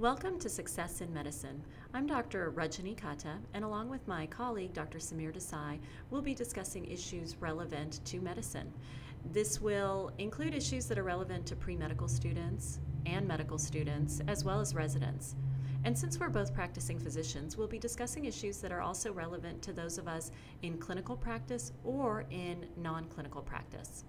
Welcome to Success in Medicine. I'm Dr. Rajani Katta, and along with my colleague, Dr. Samir Desai, we'll be discussing issues relevant to medicine. This will include issues that are relevant to pre medical students and medical students, as well as residents. And since we're both practicing physicians, we'll be discussing issues that are also relevant to those of us in clinical practice or in non clinical practice.